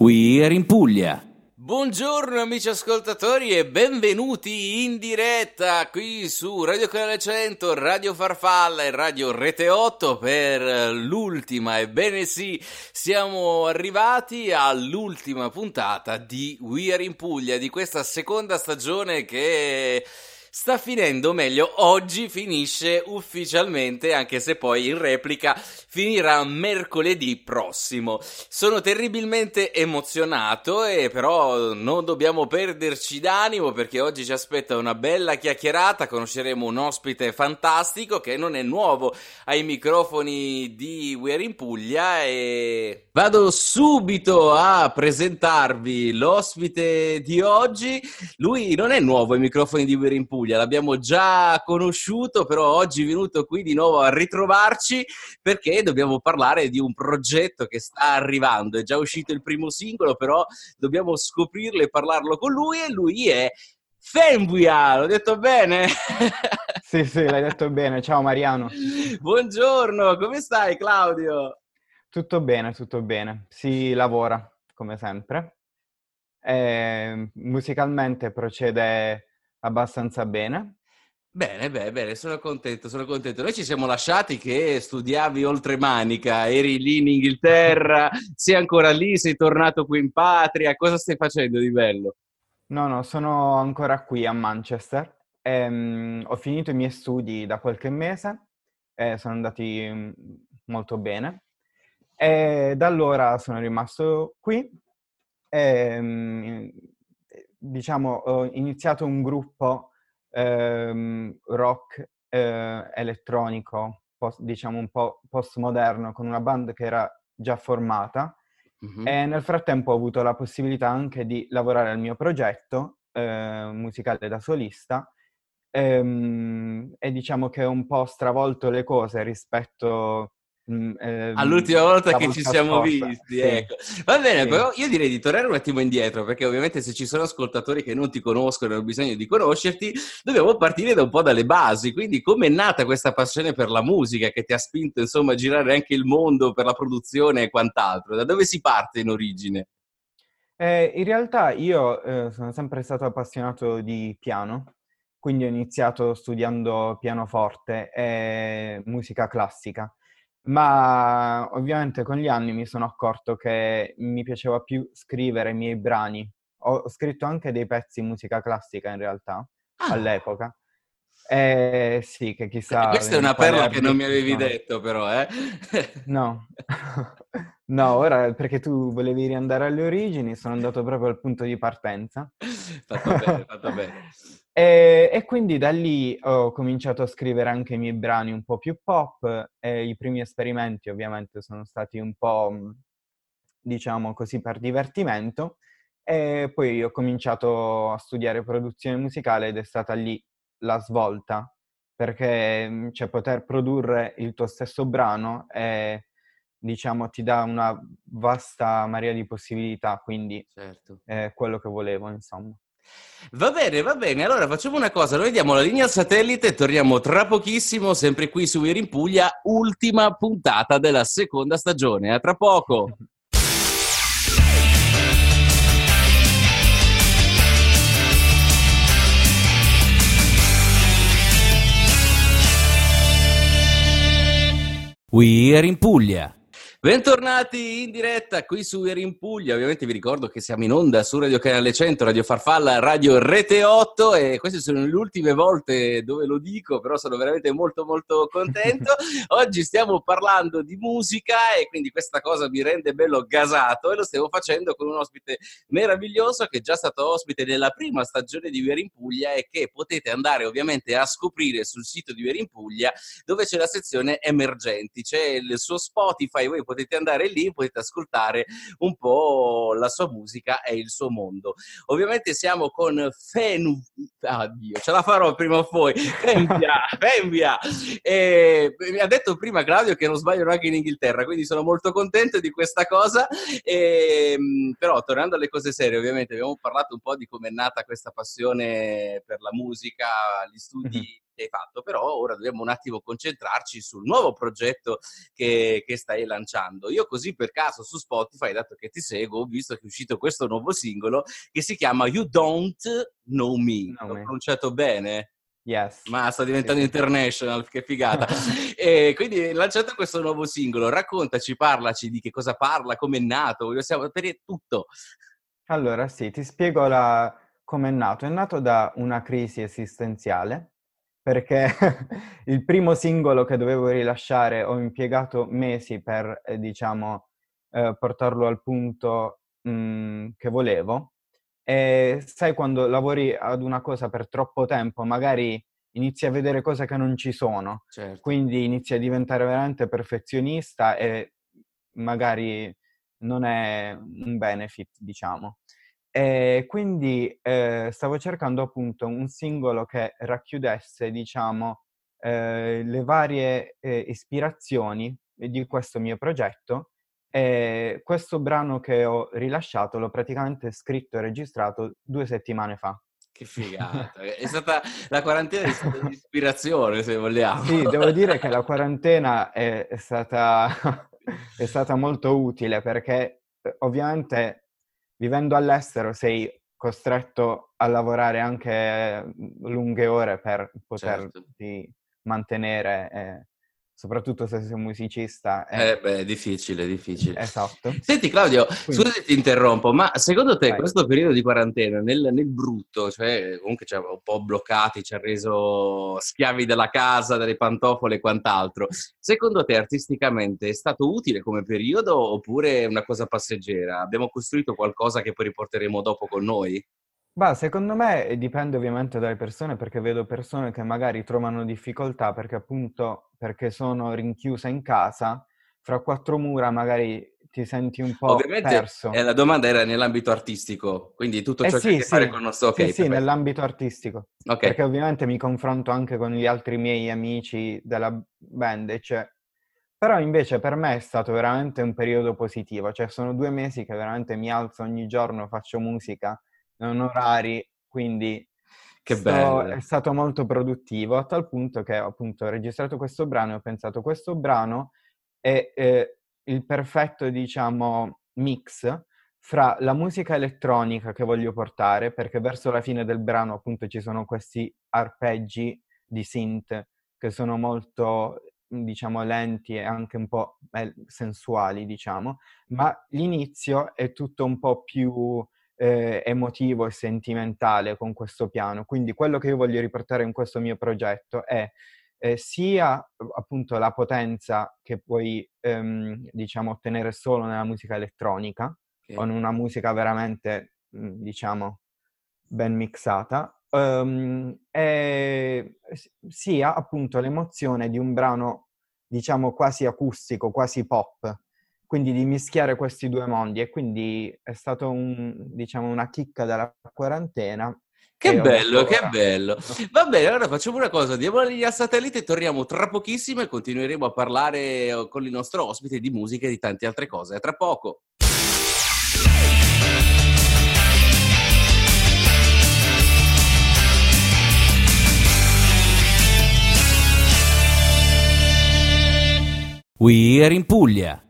We are in Puglia. Buongiorno amici ascoltatori e benvenuti in diretta qui su Radio Canale 100, Radio Farfalla e Radio Rete 8 per l'ultima, ebbene sì, siamo arrivati all'ultima puntata di We Are in Puglia, di questa seconda stagione che sta finendo, meglio, oggi finisce ufficialmente, anche se poi in replica finirà mercoledì prossimo. Sono terribilmente emozionato e però non dobbiamo perderci d'animo perché oggi ci aspetta una bella chiacchierata, conosceremo un ospite fantastico che non è nuovo ai microfoni di We're in Puglia e vado subito a presentarvi l'ospite di oggi. Lui non è nuovo ai microfoni di We're in Puglia, l'abbiamo già conosciuto, però oggi è venuto qui di nuovo a ritrovarci perché dobbiamo parlare di un progetto che sta arrivando. È già uscito il primo singolo, però dobbiamo scoprirlo e parlarlo con lui e lui è Fembuia, l'ho detto bene? Sì, sì, l'hai detto bene. Ciao Mariano. Buongiorno, come stai Claudio? Tutto bene, tutto bene. Si lavora, come sempre. E, musicalmente procede abbastanza bene. Bene, bene, bene, sono contento, sono contento. Noi ci siamo lasciati che studiavi oltre Manica, eri lì in Inghilterra, sei ancora lì, sei tornato qui in patria, cosa stai facendo di bello? No, no, sono ancora qui a Manchester. Ehm, ho finito i miei studi da qualche mese e sono andati mm, molto bene. E da allora sono rimasto qui e, mm, diciamo, ho iniziato un gruppo ehm, rock eh, elettronico, post- diciamo un po' postmoderno, con una band che era già formata. Mhm. E nel frattempo ho avuto la possibilità anche di lavorare al mio progetto eh, musicale da solista ehm, e diciamo che ho un po' stravolto le cose rispetto ehm, All'ultima volta che ci siamo scorsa. visti, Sì. ecco. Va bene, Sì. però io direi di tornare un attimo indietro, perché ovviamente se ci sono ascoltatori che non ti conoscono e hanno bisogno di conoscerti, dobbiamo partire da un po' dalle basi. Quindi, come è nata questa passione per la musica che ti ha spinto, insomma, a girare anche il mondo per la produzione e quant'altro? Da dove si parte in origine? Eh, in realtà io eh, sono sempre stato appassionato di piano, quindi ho iniziato studiando pianoforte e musica classica, ma ovviamente con gli anni mi sono accorto che mi piaceva più scrivere i miei brani. Ho scritto anche dei pezzi in musica classica in realtà Ah. all'epoca. Eh, sì, che chissà Questa è una perla che non mi avevi sono. detto, però, eh? No, no, ora perché tu volevi riandare alle origini, sono andato proprio al punto di partenza. fatto bene, fatto bene. E, e quindi da lì ho cominciato a scrivere anche i miei brani un po' più pop e i primi esperimenti ovviamente sono stati un po', diciamo così, per divertimento e poi ho cominciato a studiare produzione musicale ed è stata lì la svolta perché cioè, poter produrre il tuo stesso brano è, diciamo, ti dà una vasta marea di possibilità, quindi Certo. è quello che volevo, insomma. Va bene, va bene. Allora facciamo una cosa: noi diamo la linea al satellite e torniamo tra pochissimo, sempre qui su We're in Puglia, ultima puntata della seconda stagione. A tra poco. We are in Puglia. Bentornati in diretta qui su Eri in Puglia, ovviamente vi ricordo che siamo in onda su Radio Canale 100, Radio Farfalla, Radio Rete 8 e queste sono le ultime volte dove lo dico, però sono veramente molto molto contento. Oggi stiamo parlando di musica e quindi questa cosa mi rende bello gasato e lo stiamo facendo con un ospite meraviglioso che è già stato ospite nella prima stagione di Eri in Puglia e che potete andare ovviamente a scoprire sul sito di Eri in Puglia dove c'è la sezione emergenti, c'è il suo Spotify, voi potete andare lì, potete ascoltare un po' la sua musica e il suo mondo. Ovviamente siamo con Fenu, addio, ce la farò prima o poi, Fembia, Fembia. E mi ha detto prima Claudio che non sbagliano anche in Inghilterra, quindi sono molto contento di questa cosa. E, ehm, però tornando alle cose serie, ovviamente abbiamo parlato un po' di come è nata questa passione per la musica, gli studi mm-hmm che hai fatto, però ora dobbiamo un attimo concentrarci sul nuovo progetto che, che, stai lanciando. Io così per caso su Spotify, dato che ti seguo, ho visto che è uscito questo nuovo singolo che si chiama You Don't Know Me. No, L'ho pronunciato bene? Yes. Ma sta diventando sì. international, che figata. e quindi hai lanciato questo nuovo singolo, raccontaci, parlaci di che cosa parla, come è nato, voglio sapere tutto. Allora sì, ti spiego la... come è nato. È nato da una crisi esistenziale perché il primo singolo che dovevo rilasciare ho impiegato mesi per, eh, diciamo, eh, portarlo al punto mh, mm, che volevo. E sai quando lavori ad una cosa per troppo tempo, magari inizi a vedere cose che non ci sono, certo. quindi inizi a diventare veramente perfezionista e magari non è un benefit, diciamo. E quindi eh, stavo cercando appunto un singolo che racchiudesse, diciamo, eh, le varie eh, ispirazioni di questo mio progetto. E questo brano che ho rilasciato l'ho praticamente scritto e registrato due settimane fa. Che figata! È stata la quarantena di ispirazione, se vogliamo. Sì, devo dire che la quarantena è, stata, è stata molto utile perché eh, ovviamente vivendo all'estero sei costretto a lavorare anche mhmm, lunghe ore per poterti certo. mantenere eh, soprattutto se sei un musicista. È... Eh beh, è difficile, difficile. Esatto. Senti Claudio, Quindi... scusa se ti interrompo, ma secondo te Vai. questo periodo di quarantena, nel, nel, brutto, cioè comunque ci ha un po' bloccati, ci ha reso schiavi della casa, delle pantofole e quant'altro, secondo te artisticamente è stato utile come periodo oppure una cosa passeggera? Abbiamo costruito qualcosa che poi riporteremo dopo con noi? Bah, secondo me dipende ovviamente dalle persone, perché vedo persone che magari trovano difficoltà perché appunto perché sono rinchiuse in casa, fra quattro mura magari ti senti un po' Ovviamente perso. Eh, la domanda era nell'ambito artistico, quindi tutto ciò eh sì, che ha a che sì. fare con il nostro... Okay, sì, sì, nell'ambito artistico. Okay. Perché ovviamente mi confronto anche con gli altri miei amici della band, cioè... Però invece per me è stato veramente un periodo positivo, cioè sono due mesi che veramente mi alzo ogni giorno, faccio musica, non orari, quindi che sto, bello. è stato molto produttivo a tal punto che appunto ho registrato questo brano e ho pensato questo brano è eh, il perfetto, diciamo, mix fra la musica elettronica che voglio portare, perché verso la fine del brano appunto ci sono questi arpeggi di synth che sono molto, diciamo, lenti e anche un po' eh, sensuali, diciamo, ma l'inizio è tutto un po' più eh, emotivo e sentimentale con questo piano. Quindi quello che io voglio riportare in questo mio progetto è eh, sia appunto la potenza che puoi ehm, diciamo ottenere solo nella musica elettronica okay. o in una musica veramente mhmm, diciamo ben mixata um, e sia appunto l'emozione di un brano diciamo quasi acustico, quasi pop quindi di mischiare questi due mondi e quindi è stato un, diciamo, una chicca della quarantena. Che bello, che bello. Va bene, allora facciamo una cosa, diamo la linea satellite e torniamo tra pochissimo e continueremo a parlare eh, con il nostro ospite di musica e di tante altre cose. A tra poco. We are in Puglia.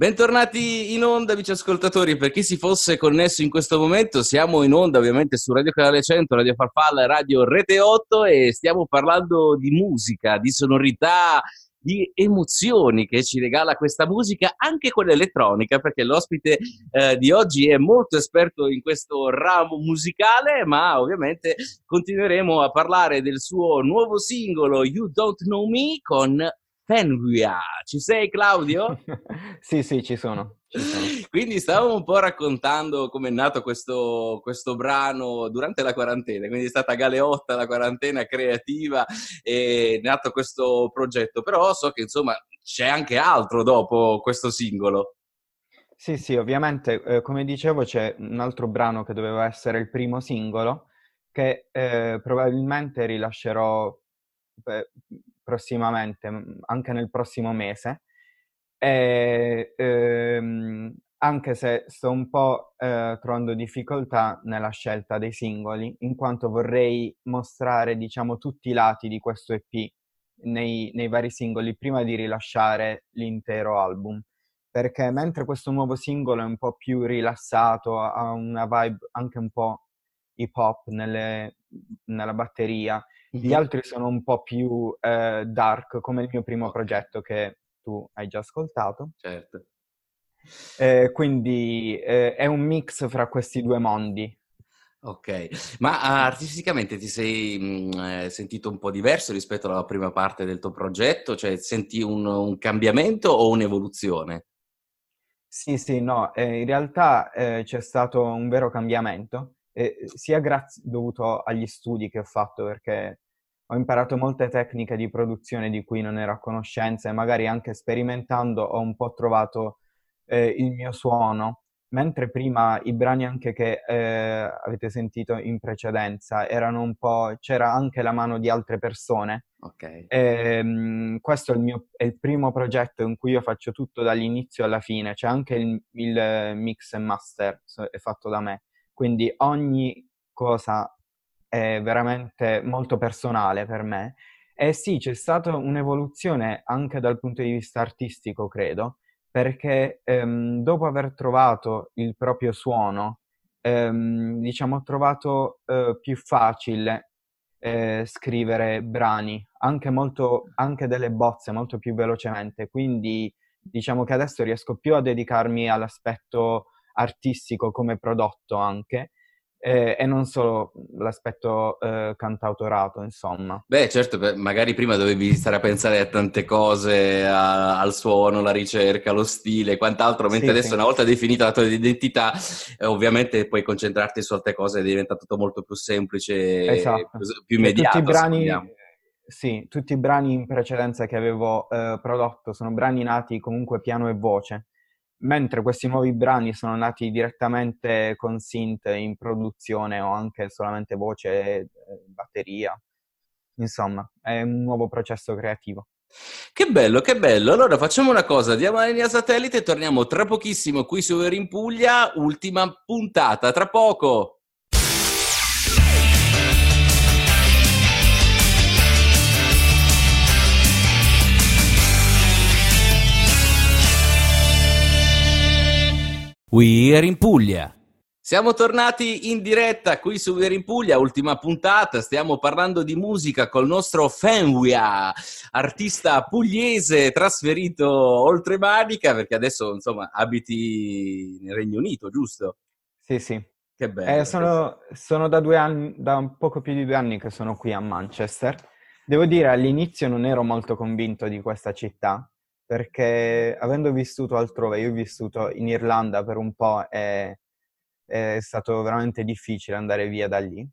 Bentornati in onda, amici ascoltatori. Per chi si fosse connesso in questo momento, siamo in onda ovviamente su Radio Canale 100, Radio Farfalla, Radio Rete 8 e stiamo parlando di musica, di sonorità di emozioni che ci regala questa musica, anche quella elettronica, perché l'ospite eh, di oggi è molto esperto in questo ramo musicale, ma ovviamente continueremo a parlare del suo nuovo singolo You Don't Know Me con Fenwia. Ci sei Claudio? sì, sì, ci sono. Quindi stavamo un po' raccontando come è nato questo, questo, brano durante la quarantena, quindi è stata galeotta la quarantena creativa e è nato questo progetto, però so che insomma c'è anche altro dopo questo singolo. Sì, sì, ovviamente, eh, come dicevo, c'è un altro brano che doveva essere il primo singolo che eh, probabilmente rilascerò prossimamente, mm, anche nel prossimo mese. E, ehm, anche se sto un po' eh, trovando difficoltà nella scelta dei singoli, in quanto vorrei mostrare, diciamo, tutti i lati di questo EP nei, nei vari singoli prima di rilasciare l'intero album. Perché mentre questo nuovo singolo è un po' più rilassato, ha una vibe anche un po' hip hop nella batteria, gli altri sono un po' più eh, dark, come il mio primo progetto che tu hai già ascoltato. Certo. Eh, quindi eh, è un mix fra questi due mondi. Ok, ma ah, artisticamente ti sei mh, mm, eh, sentito un po' diverso rispetto alla prima parte del tuo progetto? Cioè senti un, un cambiamento o un'evoluzione? Sì, sì, no, eh, in realtà eh, c'è stato un vero cambiamento e sia grazie dovuto agli studi che ho fatto perché ho imparato molte tecniche di produzione di cui non ero a conoscenza e magari anche sperimentando ho un po' trovato eh, il mio suono, mentre prima i brani anche che eh, avete sentito in precedenza erano un po', c'era anche la mano di altre persone. Ok. E, ehm, questo è il, mio, è il primo progetto in cui io faccio tutto dall'inizio alla fine, c'è anche il, il mix e master è fatto da me. Quindi ogni cosa è veramente molto personale per me. E sì, c'è stata un'evoluzione anche dal punto di vista artistico, credo, perché ehm, dopo aver trovato il proprio suono, ehm, diciamo, ho trovato eh, più facile eh, scrivere brani, anche, molto, anche delle bozze molto più velocemente. Quindi diciamo che adesso riesco più a dedicarmi all'aspetto artistico come prodotto anche eh, e non solo l'aspetto eh, cantautorato, insomma. Beh, certo, magari prima dovevi stare a pensare a tante cose, a, al suono, la ricerca, lo stile, quant'altro, mentre sì, adesso sì. una volta definita la tua identità, eh, ovviamente puoi concentrarti su altre cose, diventa tutto molto più semplice, esatto. più, più immediato. Tutti i brani... Sì, tutti i brani in precedenza che avevo eh, prodotto sono brani nati comunque piano e voce, mentre questi nuovi brani sono nati direttamente con synth in produzione o anche solamente voce e batteria. Insomma, è un nuovo processo creativo. Che bello, che bello. Allora facciamo una cosa, diamo la linea satellite e torniamo tra pochissimo qui su Over in Puglia, ultima puntata, tra poco. We Are in Puglia. Siamo tornati in diretta qui su We're in Puglia, ultima puntata, stiamo parlando di musica col nostro Fenwia, artista pugliese trasferito oltre Manica, perché adesso insomma abiti nel Regno Unito, giusto? Sì, sì. Che bello. Eh, sono, sono da, due anni, da un poco più di due anni che sono qui a Manchester. Devo dire, all'inizio non ero molto convinto di questa città, perché avendo vissuto altrove, io ho vissuto in Irlanda per un po' e è stato veramente difficile andare via da lì.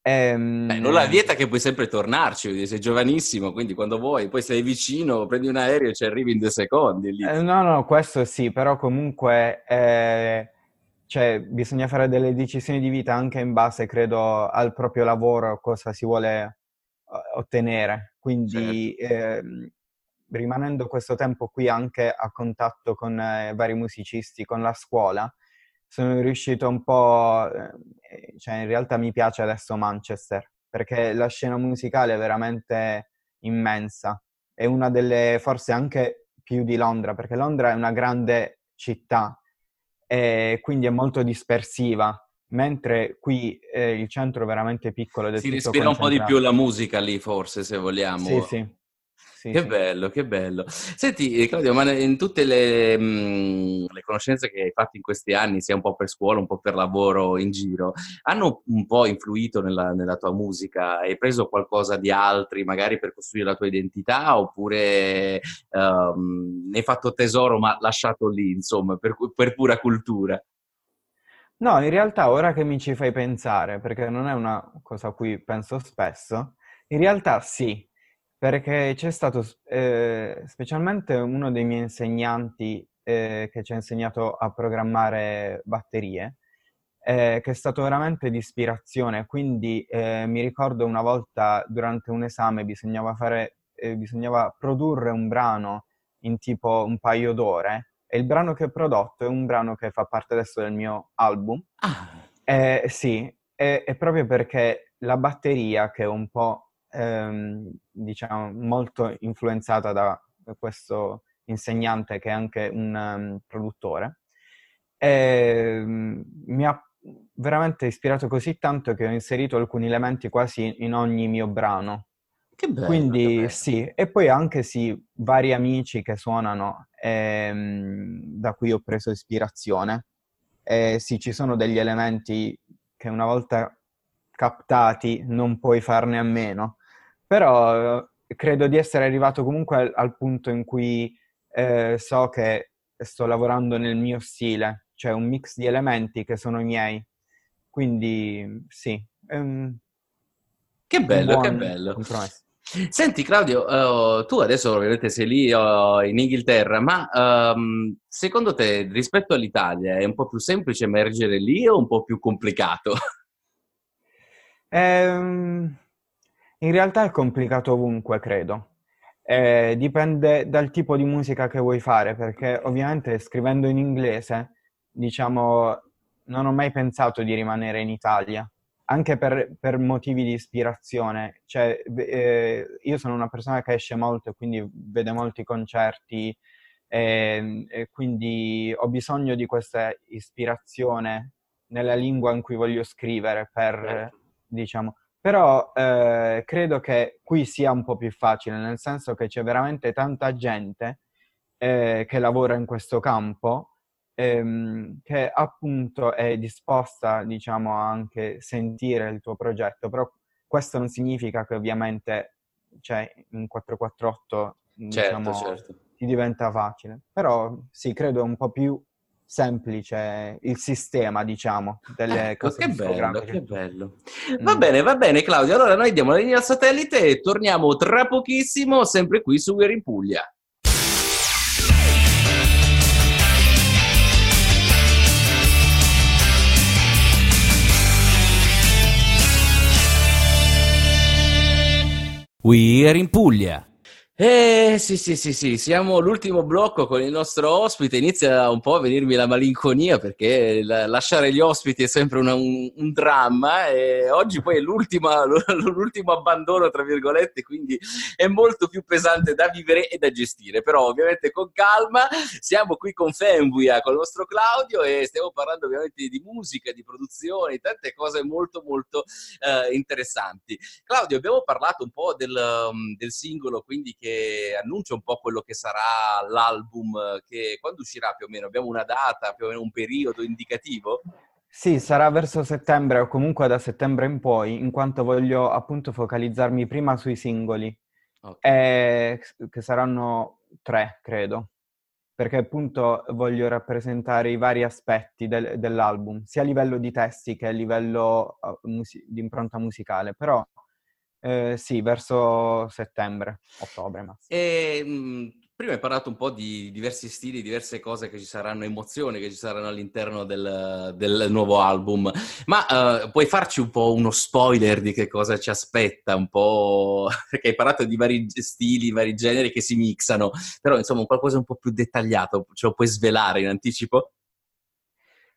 E, ehm, Beh, non la vieta che puoi sempre tornarci, sei giovanissimo, quindi quando vuoi, poi sei vicino, prendi un aereo e ci arrivi in due secondi. Lì. Eh, no, no, questo sì, però comunque eh, cioè, bisogna fare delle decisioni di vita anche in base, credo, al proprio lavoro, cosa si vuole ottenere. Quindi certo. eh, rimanendo questo tempo qui anche a contatto con eh, vari musicisti, con la scuola, sono riuscito un po', eh, cioè in realtà mi piace adesso Manchester, perché la scena musicale è veramente immensa, è una delle, forse anche più di Londra, perché Londra è una grande città e quindi è molto dispersiva, mentre qui eh, il centro è veramente piccolo. si respira un po' di più la musica lì, forse, se vogliamo. Sì, sì. Sì, che sì. bello, che bello. Senti, eh, Claudio, ma in tutte le, mh, mm, le, conoscenze che hai fatto in questi anni, sia un po' per scuola, un po' per lavoro in giro, hanno un po' influito nella, nella tua musica? Hai preso qualcosa di altri, magari per costruire la tua identità, oppure um, ne hai fatto tesoro ma lasciato lì, insomma, per, per pura cultura? No, in realtà ora che mi ci fai pensare, perché non è una cosa a cui penso spesso, in realtà sì, perché c'è stato eh, specialmente uno dei miei insegnanti eh, che ci ha insegnato a programmare batterie, eh, che è stato veramente di ispirazione. Quindi eh, mi ricordo una volta durante un esame bisognava, fare, eh, bisognava produrre un brano in tipo un paio d'ore e il brano che ho prodotto è un brano che fa parte adesso del mio album. Ah. Eh, sì, è, è proprio perché la batteria che è un po' ehm, diciamo, molto influenzata da questo insegnante che è anche un um, produttore. E, um, mi ha veramente ispirato così tanto che ho inserito alcuni elementi quasi in ogni mio brano. Che bello, Quindi che bello. sì, e poi anche sì, vari amici che suonano ehm, da cui ho preso ispirazione. E sì, ci sono degli elementi che una volta captati non puoi farne a meno però eh, credo di essere arrivato comunque al, al punto in cui eh, so che sto lavorando nel mio stile, cioè un mix di elementi che sono i miei. Quindi sì. Um, che bello, che bello. Compromesso. Senti Claudio, uh, tu adesso ovviamente sei lì uh, in Inghilterra, ma um, secondo te rispetto all'Italia è un po' più semplice emergere lì o un po' più complicato? Um, in realtà è complicato ovunque, credo. Eh, dipende dal tipo di musica che vuoi fare, perché ovviamente scrivendo in inglese, diciamo, non ho mai pensato di rimanere in Italia, anche per, per motivi di ispirazione. Cioè, eh, io sono una persona che esce molto e quindi vede molti concerti, e, e quindi ho bisogno di questa ispirazione nella lingua in cui voglio scrivere per, certo. diciamo, però eh, credo che qui sia un po' più facile, nel senso che c'è veramente tanta gente eh, che lavora in questo campo ehm, che appunto è disposta, diciamo, a anche sentire il tuo progetto, però questo non significa che ovviamente cioè, in 448 diciamo, certo, certo. ti diventa facile. Però sì, credo un po' più semplice il sistema, diciamo, delle ecco, cose che bello, che bello. Mm. Va bene, va bene Claudio, allora noi diamo la linea al satellite e torniamo tra pochissimo sempre qui su We're in Puglia. We're in Puglia. Eh sì, sì, sì, sì, siamo all'ultimo blocco con il nostro ospite, inizia un po' a venirmi la malinconia perché lasciare gli ospiti è sempre una, un, un, dramma e oggi poi è l'ultimo abbandono, tra virgolette, quindi è molto più pesante da vivere e da gestire, però ovviamente con calma, siamo qui con Fembuia, con il nostro Claudio e stiamo parlando ovviamente di musica, di produzione, tante cose molto molto eh, interessanti. Claudio, abbiamo parlato un po' del, del singolo, quindi che annuncia un po' quello che sarà l'album, che quando uscirà più o meno? Abbiamo una data, più o meno un periodo indicativo? Sì, sarà verso settembre o comunque da settembre in poi, in quanto voglio appunto focalizzarmi prima sui singoli, okay. e, che saranno tre, credo, perché appunto voglio rappresentare i vari aspetti del, dell'album, sia a livello di testi che a livello uh, mus- di impronta musicale, però eh, sì, verso settembre, ottobre. E, mh, mm, prima hai parlato un po' di diversi stili, diverse cose che ci saranno, emozioni che ci saranno all'interno del, del nuovo album, ma uh, puoi farci un po' uno spoiler di che cosa ci aspetta, un po' perché hai parlato di vari stili, vari generi che si mixano, però insomma qualcosa un po' più dettagliato, ce lo puoi svelare in anticipo?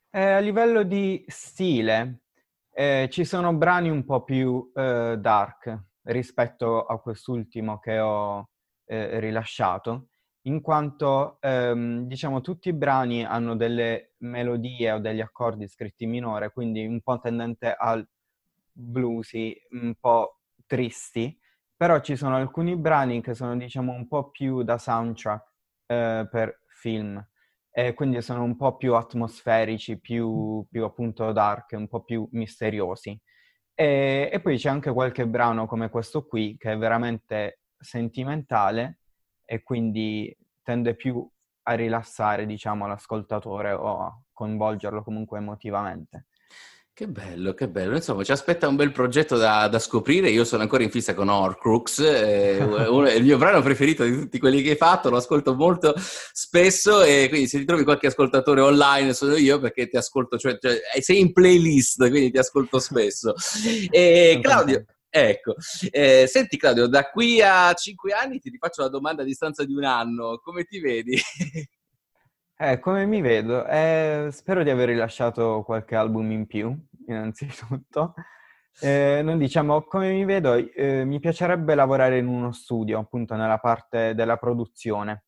Eh, a livello di stile, eh, ci sono brani un po' più eh, dark rispetto a quest'ultimo che ho eh, rilasciato, in quanto ehm, diciamo tutti i brani hanno delle melodie o degli accordi scritti in minore, quindi un po' tendente al bluesy, un po' tristi, però ci sono alcuni brani che sono diciamo un po' più da soundtrack eh, per film e quindi sono un po' più atmosferici, più, più appunto dark, un po' più misteriosi. E, e, poi c'è anche qualche brano come questo qui che è veramente sentimentale e quindi tende più a rilassare, diciamo, l'ascoltatore o a coinvolgerlo comunque emotivamente. Che bello, che bello. Insomma, ci aspetta un bel progetto da, da scoprire. Io sono ancora in fissa con Horcrux, eh, è il mio brano preferito di tutti quelli che hai fatto, lo ascolto molto spesso e quindi se ti trovi qualche ascoltatore online sono io perché ti ascolto, cioè, cioè sei in playlist, quindi ti ascolto spesso. E Claudio, Ecco, eh, senti Claudio, da qui a cinque anni ti faccio la domanda a distanza di un anno, come ti vedi? Eh, come mi vedo? Eh, spero di aver rilasciato qualche album in più, innanzitutto. Eh, non diciamo come mi vedo, eh, mi piacerebbe lavorare in uno studio, appunto nella parte della produzione,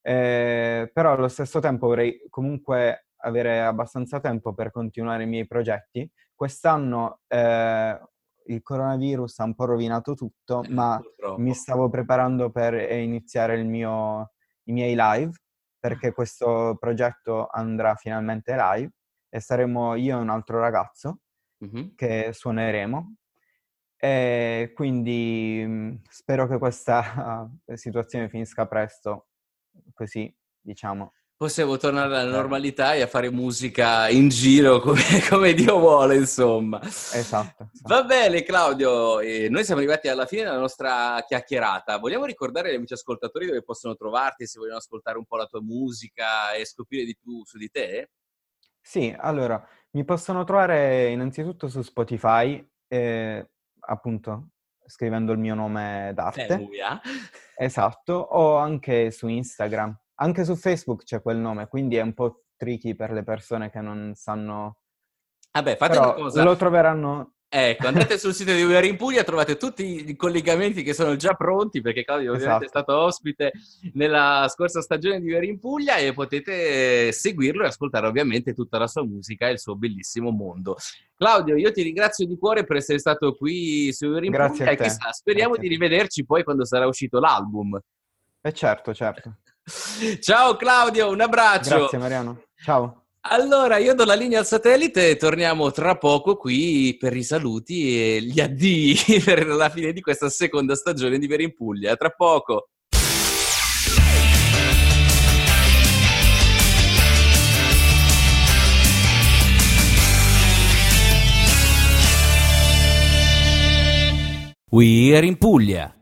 eh, però allo stesso tempo vorrei comunque avere abbastanza tempo per continuare i miei progetti. Quest'anno eh, il coronavirus ha un po' rovinato tutto, ma Purtroppo. mi stavo preparando per iniziare mio, i miei live perché questo progetto andrà finalmente live e saremo io e un altro ragazzo mm-hmm. che suoneremo. E quindi mm, spero che questa situazione finisca presto, così diciamo possiamo tornare alla normalità e a fare musica in giro come, come Dio vuole, insomma. Esatto, esatto. Va bene, Claudio, eh, noi siamo arrivati alla fine della nostra chiacchierata. Vogliamo ricordare agli amici ascoltatori dove possono trovarti se vogliono ascoltare un po' la tua musica e scoprire di più su di te? Sì, allora, mi possono trovare innanzitutto su Spotify, eh, appunto, scrivendo il mio nome d'arte. Eh, esatto, o anche su Instagram. Anche su Facebook c'è quel nome, quindi è un po' tricky per le persone che non sanno... Vabbè, fate Però una cosa. Lo troveranno... Ecco, andate sul sito di Uber in Puglia, trovate tutti i collegamenti che sono già pronti, perché Claudio ovviamente esatto. è stato ospite nella scorsa stagione di Uber in Puglia e potete seguirlo e ascoltare ovviamente tutta la sua musica e il suo bellissimo mondo. Claudio, io ti ringrazio di cuore per essere stato qui su Uber in Grazie Puglia e chissà, speriamo Grazie di rivederci poi quando sarà uscito l'album. Eh certo, certo. Ciao Claudio, un abbraccio. Grazie Mariano. Ciao. Allora, io do la linea al satellite e torniamo tra poco qui per i saluti e gli addii per la fine di questa seconda stagione di Veri in Puglia. Tra poco. We are in Puglia.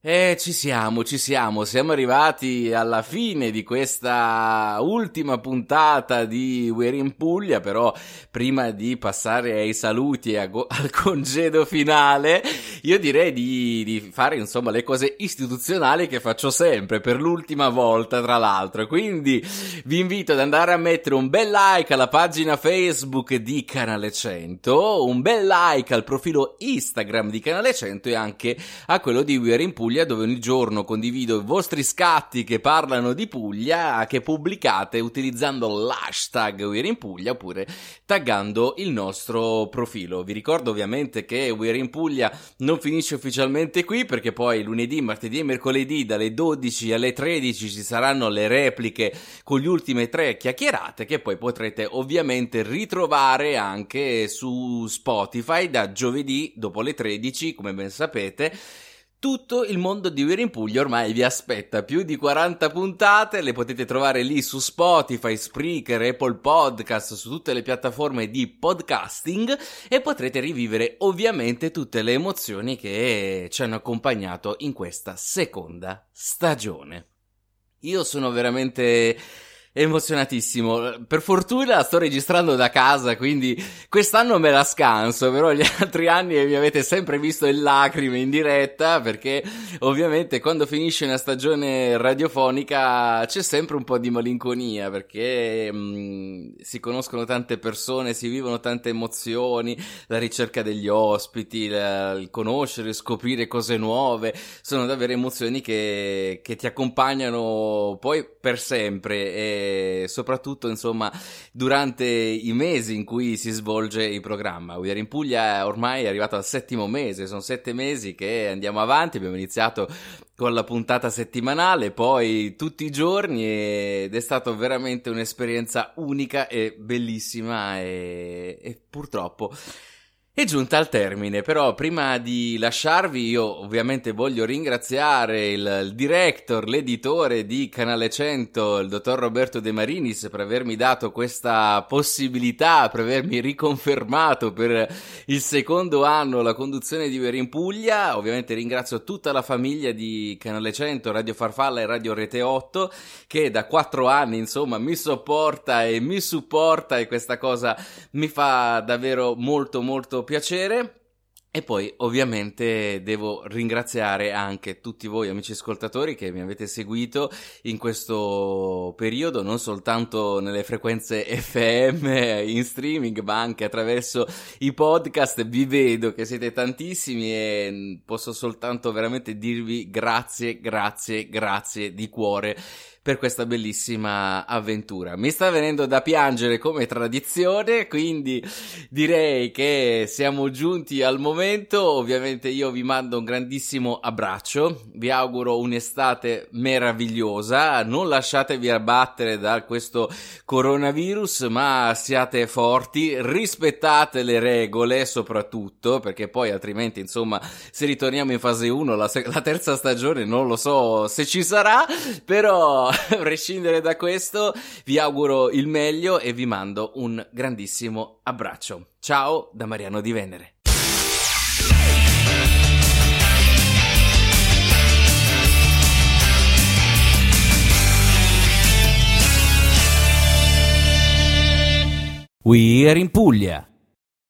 Eh, ci siamo, ci siamo, siamo arrivati alla fine di questa ultima puntata di We're in Puglia, però prima di passare ai saluti e go- al congedo finale, io direi di, di, fare insomma le cose istituzionali che faccio sempre, per l'ultima volta tra l'altro, quindi vi invito ad andare a mettere un bel like alla pagina Facebook di Canale 100, un bel like al profilo Instagram di Canale 100 e anche a quello di We're in Puglia Puglia, dove ogni giorno condivido i vostri scatti che parlano di Puglia, che pubblicate utilizzando l'hashtag We're in Puglia oppure taggando il nostro profilo. Vi ricordo ovviamente che We're in Puglia non finisce ufficialmente qui perché poi lunedì, martedì e mercoledì dalle 12 alle 13 ci saranno le repliche con le ultime tre chiacchierate che poi potrete ovviamente ritrovare anche su Spotify da giovedì dopo le 13, come ben sapete tutto il mondo di We're in Puglia ormai vi aspetta, più di 40 puntate, le potete trovare lì su Spotify, Spreaker, Apple Podcast, su tutte le piattaforme di podcasting e potrete rivivere ovviamente tutte le emozioni che ci hanno accompagnato in questa seconda stagione. Io sono veramente emozionatissimo. Per fortuna sto registrando da casa, quindi quest'anno me la scanso, però gli altri anni mi avete sempre visto in lacrime in diretta, perché ovviamente quando finisce una stagione radiofonica c'è sempre un po' di malinconia, perché mh, mm, si conoscono tante persone, si vivono tante emozioni, la ricerca degli ospiti, la, il conoscere, scoprire cose nuove, sono davvero emozioni che, che ti accompagnano poi per sempre. E e soprattutto insomma durante i mesi in cui si svolge il programma. We Are in Puglia ormai è arrivato al settimo mese, sono sette mesi che andiamo avanti, abbiamo iniziato con la puntata settimanale, poi tutti i giorni ed è stata veramente un'esperienza unica e bellissima e, e purtroppo è giunta al termine, però prima di lasciarvi io ovviamente voglio ringraziare il, il, director, l'editore di Canale 100, il dottor Roberto De Marinis per avermi dato questa possibilità, per avermi riconfermato per il secondo anno la conduzione di Vero in Puglia. Ovviamente ringrazio tutta la famiglia di Canale 100, Radio Farfalla e Radio Rete 8 che da quattro anni insomma mi sopporta e mi supporta e questa cosa mi fa davvero molto molto piacere. E poi ovviamente devo ringraziare anche tutti voi amici ascoltatori che mi avete seguito in questo periodo, non soltanto nelle frequenze FM in streaming, ma anche attraverso i podcast. Vi vedo che siete tantissimi e posso soltanto veramente dirvi grazie, grazie, grazie di cuore per questa bellissima avventura. Mi sta venendo da piangere come tradizione, quindi direi che siamo giunti al momento. Ovviamente io vi mando un grandissimo abbraccio, vi auguro un'estate meravigliosa, non lasciatevi abbattere da questo coronavirus, ma siate forti, rispettate le regole soprattutto, perché poi altrimenti insomma se ritorniamo in fase 1 la, la terza stagione non lo so se ci sarà, però a prescindere da questo, vi auguro il meglio e vi mando un grandissimo abbraccio. Ciao da Mariano di Venere. We are in Puglia.